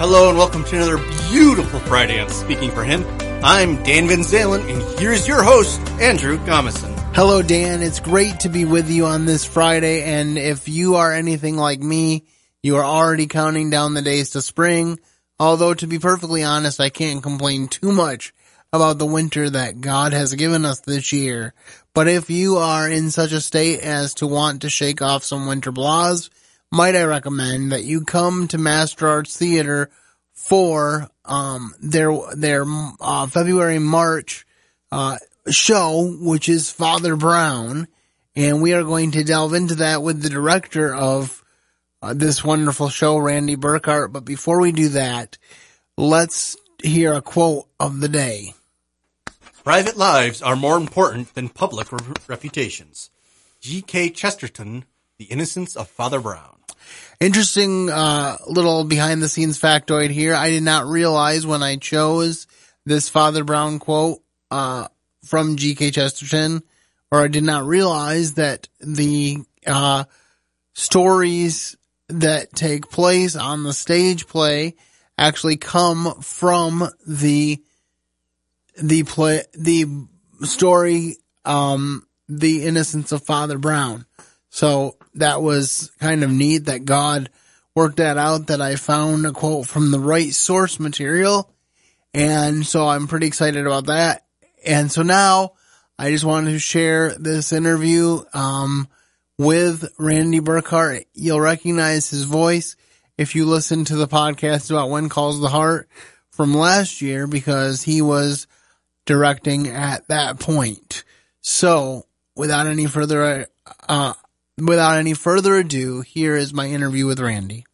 Hello and welcome to another beautiful Friday on Speaking for Him. I'm Dan VanZalen and here's your host, Andrew Gomison. Hello, Dan. It's great to be with you on this Friday. And if you are anything like me, you are already counting down the days to spring. Although to be perfectly honest, I can't complain too much about the winter that God has given us this year. But if you are in such a state as to want to shake off some winter blahs, might I recommend that you come to Master Arts Theater for um, their their uh, February March uh, show, which is Father Brown, and we are going to delve into that with the director of uh, this wonderful show, Randy Berghart. But before we do that, let's hear a quote of the day. Private lives are more important than public re- reputations. G.K. Chesterton, The Innocence of Father Brown. Interesting uh, little behind the scenes factoid here. I did not realize when I chose this Father Brown quote uh, from G.K. Chesterton, or I did not realize that the uh, stories that take place on the stage play actually come from the the play the story um the innocence of father brown so that was kind of neat that god worked that out that i found a quote from the right source material. And so i'm pretty excited about that. And so now i just wanted to share this interview um with randy berghart you'll recognize his voice if you listen to the podcast about when calls the heart from last year because he was directing at that point. So, without any further uh, without any further ado, here is my interview with Randy.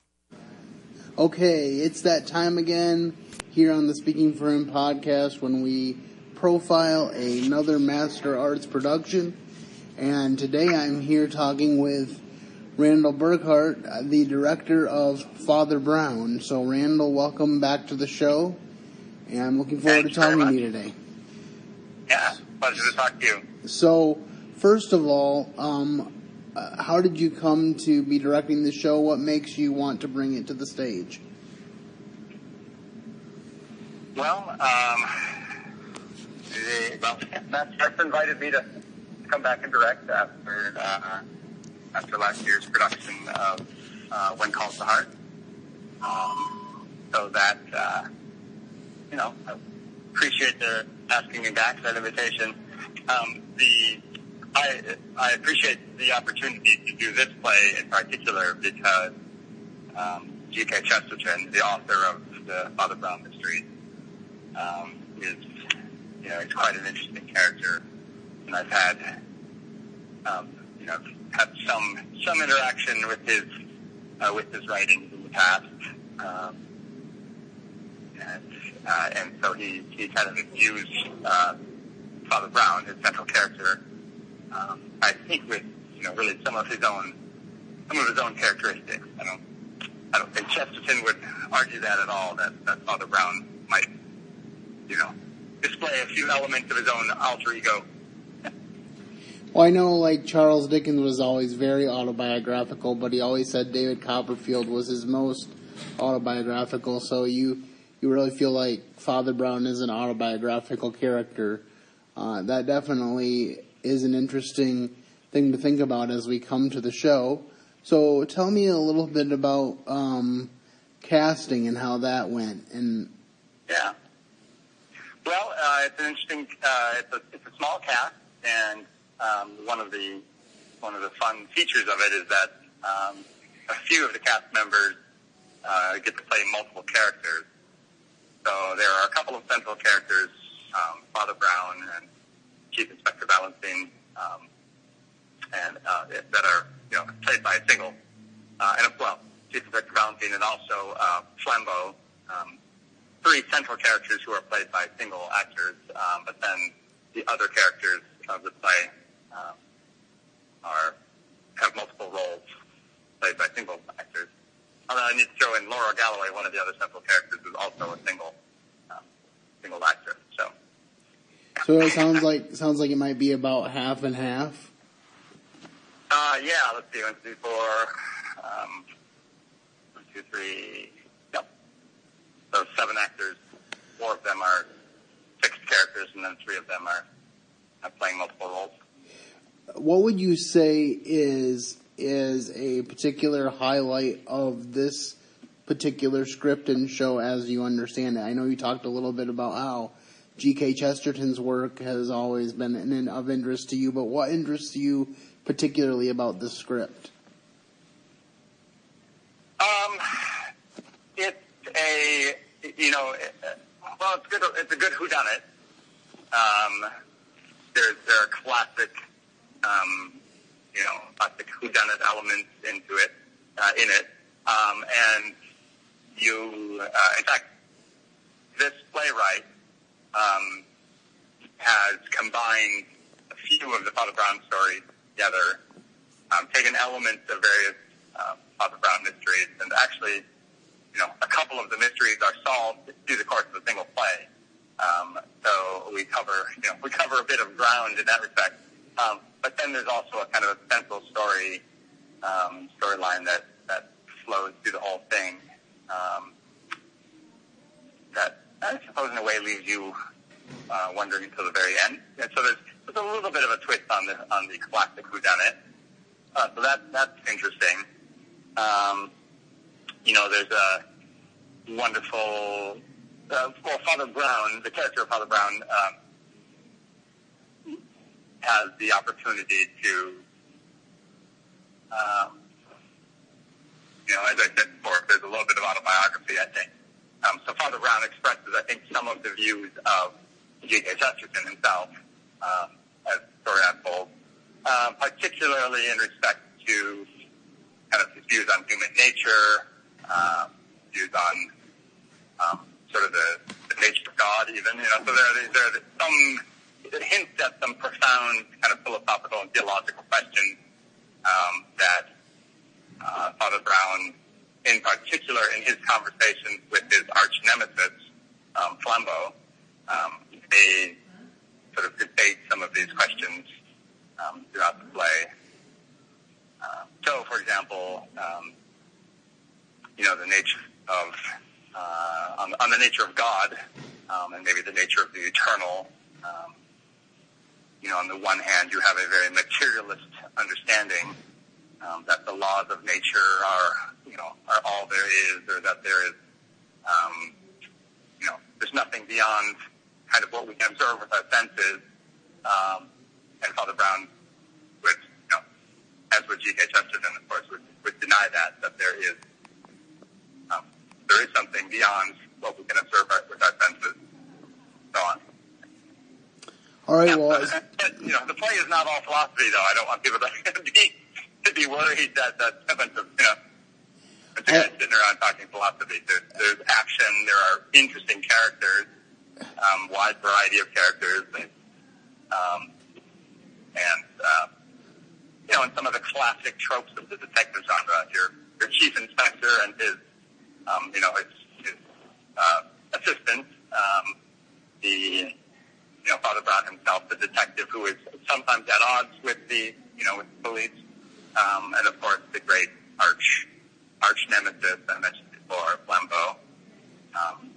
Okay, it's that time again here on the Speaking for Him podcast when we profile another Master Arts production. And today I'm here talking with Randall Berghart, the director of Father Brown. So, Randall, welcome back to the show. And I'm looking forward Thanks to talking very to you today. Yeah, pleasure to talk to you. So, first of all, um, uh, how did you come to be directing the show? What makes you want to bring it to the stage? Well, um, the, well, Matt Jeff invited me to come back and direct after uh, after last year's production of uh, When Calls the Heart. Um, so that uh, you know, I appreciate the asking me back that invitation. Um, the I I appreciate the opportunity to do this play in particular because um, G.K. Chesterton, the author of the Father Brown mystery, um, is you know he's quite an interesting character, and I've had um, you know had some some interaction with his uh, with his writings in the past. Um, and uh, and so he he kind of infused uh, Father Brown, his central character, um, I think with you know really some of his own some of his own characteristics. I don't I don't think Chesterton would argue that at all. That that Father Brown might you know display a few elements of his own alter ego. Well, I know like Charles Dickens was always very autobiographical, but he always said David Copperfield was his most autobiographical. So you you really feel like Father Brown is an autobiographical character. Uh, that definitely is an interesting thing to think about as we come to the show. So tell me a little bit about um, casting and how that went. And Yeah. Well, uh, it's an interesting. Uh, it's a it's a small cast, and um, one of the one of the fun features of it is that um, a few of the cast members uh, get to play multiple characters. So there are a couple of central characters, um, Father Brown and Chief Inspector Valentine, um, and uh, that are you know played by a single, uh, and well, Chief Inspector Valentine and also uh, Flambeau. Um, three central characters who are played by single actors, um, but then the other characters of the play um, are have multiple roles played by single actors. Although I need to throw in Laura Galloway, one of the other central characters, who's also a single um, single actor. So it sounds like sounds like it might be about half and half. Uh, yeah. Let's see. One, two, four. Um, one, two, three. Yep. So seven actors. Four of them are fixed characters, and then three of them are, are playing multiple roles. What would you say is is a particular highlight of this particular script and show as you understand it? I know you talked a little bit about how G.K. Chesterton's work has always been an, of interest to you, but what interests you particularly about this script? Um, it's a you know, well, it's good. It's a good whodunit. Um, there there are classic, um, you know, classic whodunit elements into it, uh, in it, um, and you, uh, in fact, this playwright um, has combined a few of the Father Brown stories together, um, taken elements of various uh, Father Brown mysteries, and actually, you know, a couple of the mysteries are solved through the course of a single play. Um, so we cover, you know, we cover a bit of ground in that respect. Um, but then there's also a kind of a central story um, storyline that that flows through the whole thing. Um, that I suppose in a way leaves you uh, wondering until the very end. And so there's, there's a little bit of a twist on the on the classic whodunit. Uh, so that that's interesting. Um, you know, there's a wonderful uh, well, Father Brown, the character of Father Brown, um, has the opportunity to, um, you know, as I said before, there's a little bit of autobiography, I think. Um, so Father Brown expresses, I think, some of the views of G.K. Chesterton himself um, as the story unfolds, um, particularly in respect to kind of his views on human nature, um, views on um, sort of the, the nature of God, even. You know, so there, there are some hints at some profound kind of philosophical and theological questions um, that uh, Father Brown, in particular, in his conversations with his arch nemesis, um, Flambeau, um, they sort of debate some of these questions um, throughout the play. Uh, so, for example, um, you know, the nature of uh, on, on the nature of God um, and maybe the nature of the eternal. Um, you know, on the one hand, you have a very materialist understanding um, that the laws of nature are, you know, are all there is, or that there is, um, you know, there's nothing beyond kind of what we can observe with our senses. Um, and Father Brown would, you know, as would G.K. Chesterton, of course, would, would deny that, that there is um, there is something beyond what we can observe with our senses. So on. All right. Yeah, well, but, but, you know, the play is not all philosophy, though. I don't want people to be to be worried that a bunch of you know. a bunch of sitting around talking philosophy. There's, there's action. There are interesting characters, um, wide variety of characters, and, um, and uh, you know, and some of the classic tropes of the detective genre. Your your chief inspector and his um, you know, his, his uh, assistant, um, the, you know, Father Brown himself, the detective who is sometimes at odds with the, you know, with the police, um, and of course the great arch, arch nemesis I mentioned before, Flambeau. Um,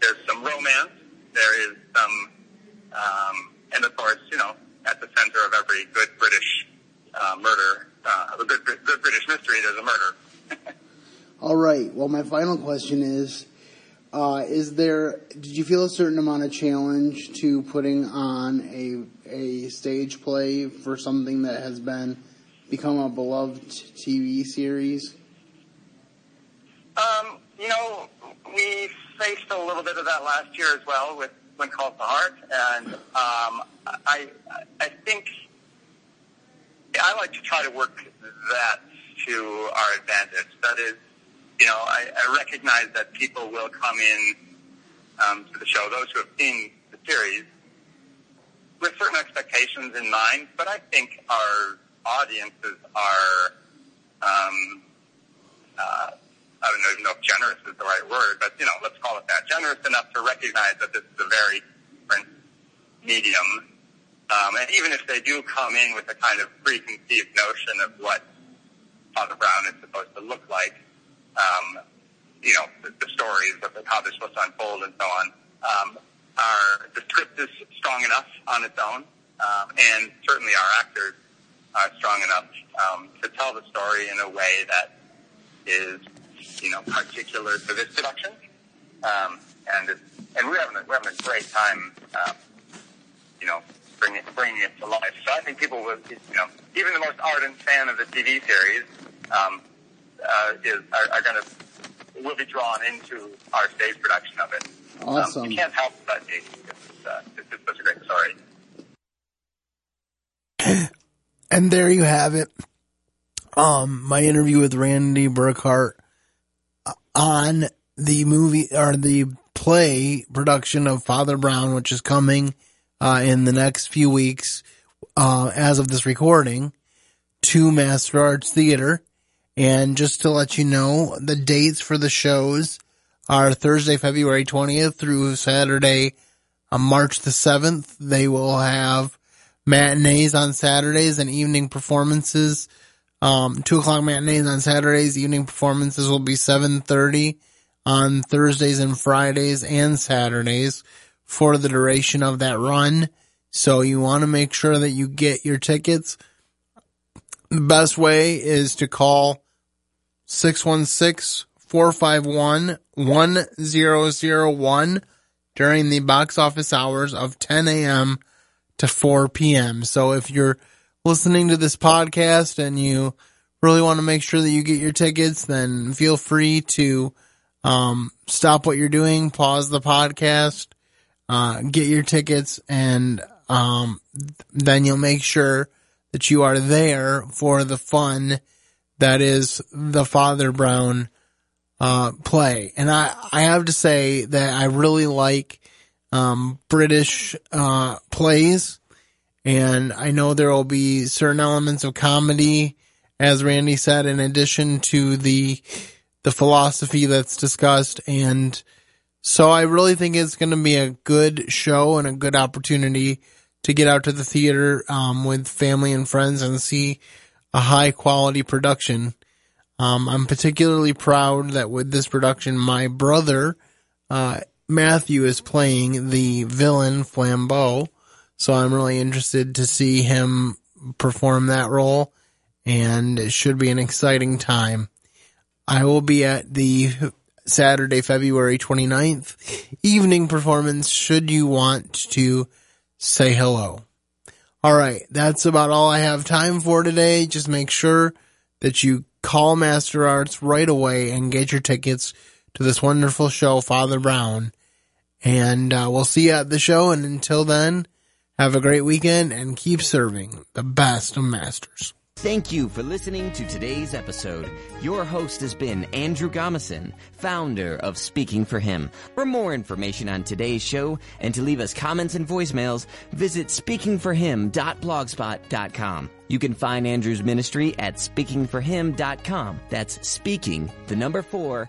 there's some romance. There is some, um, and of course, you know, at the center of every good British uh, murder, uh, a good, good British mystery, there's a murder. All right. Well, my final question is: uh, Is there? Did you feel a certain amount of challenge to putting on a a stage play for something that has been become a beloved TV series? Um, you know, we faced a little bit of that last year as well with When Calls the Heart, and um, I I think I like to try to work that to our advantage. That is you know, I, I recognize that people will come in um, to the show, those who have seen the series, with certain expectations in mind, but I think our audiences are, um, uh, I don't even know if generous is the right word, but, you know, let's call it that, generous enough to recognize that this is a very different medium. Um, and even if they do come in with a kind of preconceived notion of what Father Brown is supposed to look like, um, you know, the, the stories of how they're supposed to unfold and so on. Um, our the script is strong enough on its own, um, and certainly our actors are strong enough um, to tell the story in a way that is, you know, particular to this production. Um, and it's, and we're having a, we're having a great time, um, you know, bringing bringing it to life. So I think people will, you know, even the most ardent fan of the TV series um, uh, is are, are going to will be drawn into our stage production of it. Awesome. Um, you can't help but it's, it's, uh, it's just such a great story. And there you have it. Um, my interview with Randy Berghart on the movie or the play production of Father Brown, which is coming uh, in the next few weeks, uh, as of this recording, to Master Arts Theater. And just to let you know, the dates for the shows are Thursday, February 20th through Saturday, on March the 7th. They will have matinees on Saturdays and evening performances. Um, two o'clock matinees on Saturdays. Evening performances will be 7.30 on Thursdays and Fridays and Saturdays for the duration of that run. So you want to make sure that you get your tickets. The best way is to call 616-451-1001 during the box office hours of 10 a.m. to 4 p.m. So if you're listening to this podcast and you really want to make sure that you get your tickets, then feel free to um, stop what you're doing, pause the podcast, uh, get your tickets, and um, then you'll make sure that you are there for the fun that is the Father Brown uh, play. And I, I have to say that I really like um, British uh, plays, and I know there will be certain elements of comedy, as Randy said, in addition to the the philosophy that's discussed. And so I really think it's going to be a good show and a good opportunity to get out to the theater um, with family and friends and see a high quality production. Um, I'm particularly proud that with this production, my brother, uh, Matthew is playing the villain Flambeau. So I'm really interested to see him perform that role and it should be an exciting time. I will be at the Saturday, February 29th evening performance should you want to say hello. All right. That's about all I have time for today. Just make sure that you call Master Arts right away and get your tickets to this wonderful show, Father Brown. And uh, we'll see you at the show. And until then, have a great weekend and keep serving the best of masters. Thank you for listening to today's episode. Your host has been Andrew Gomison, founder of Speaking for Him. For more information on today's show and to leave us comments and voicemails, visit speakingforhim.blogspot.com. You can find Andrew's ministry at speakingforhim.com. That's speaking, the number four,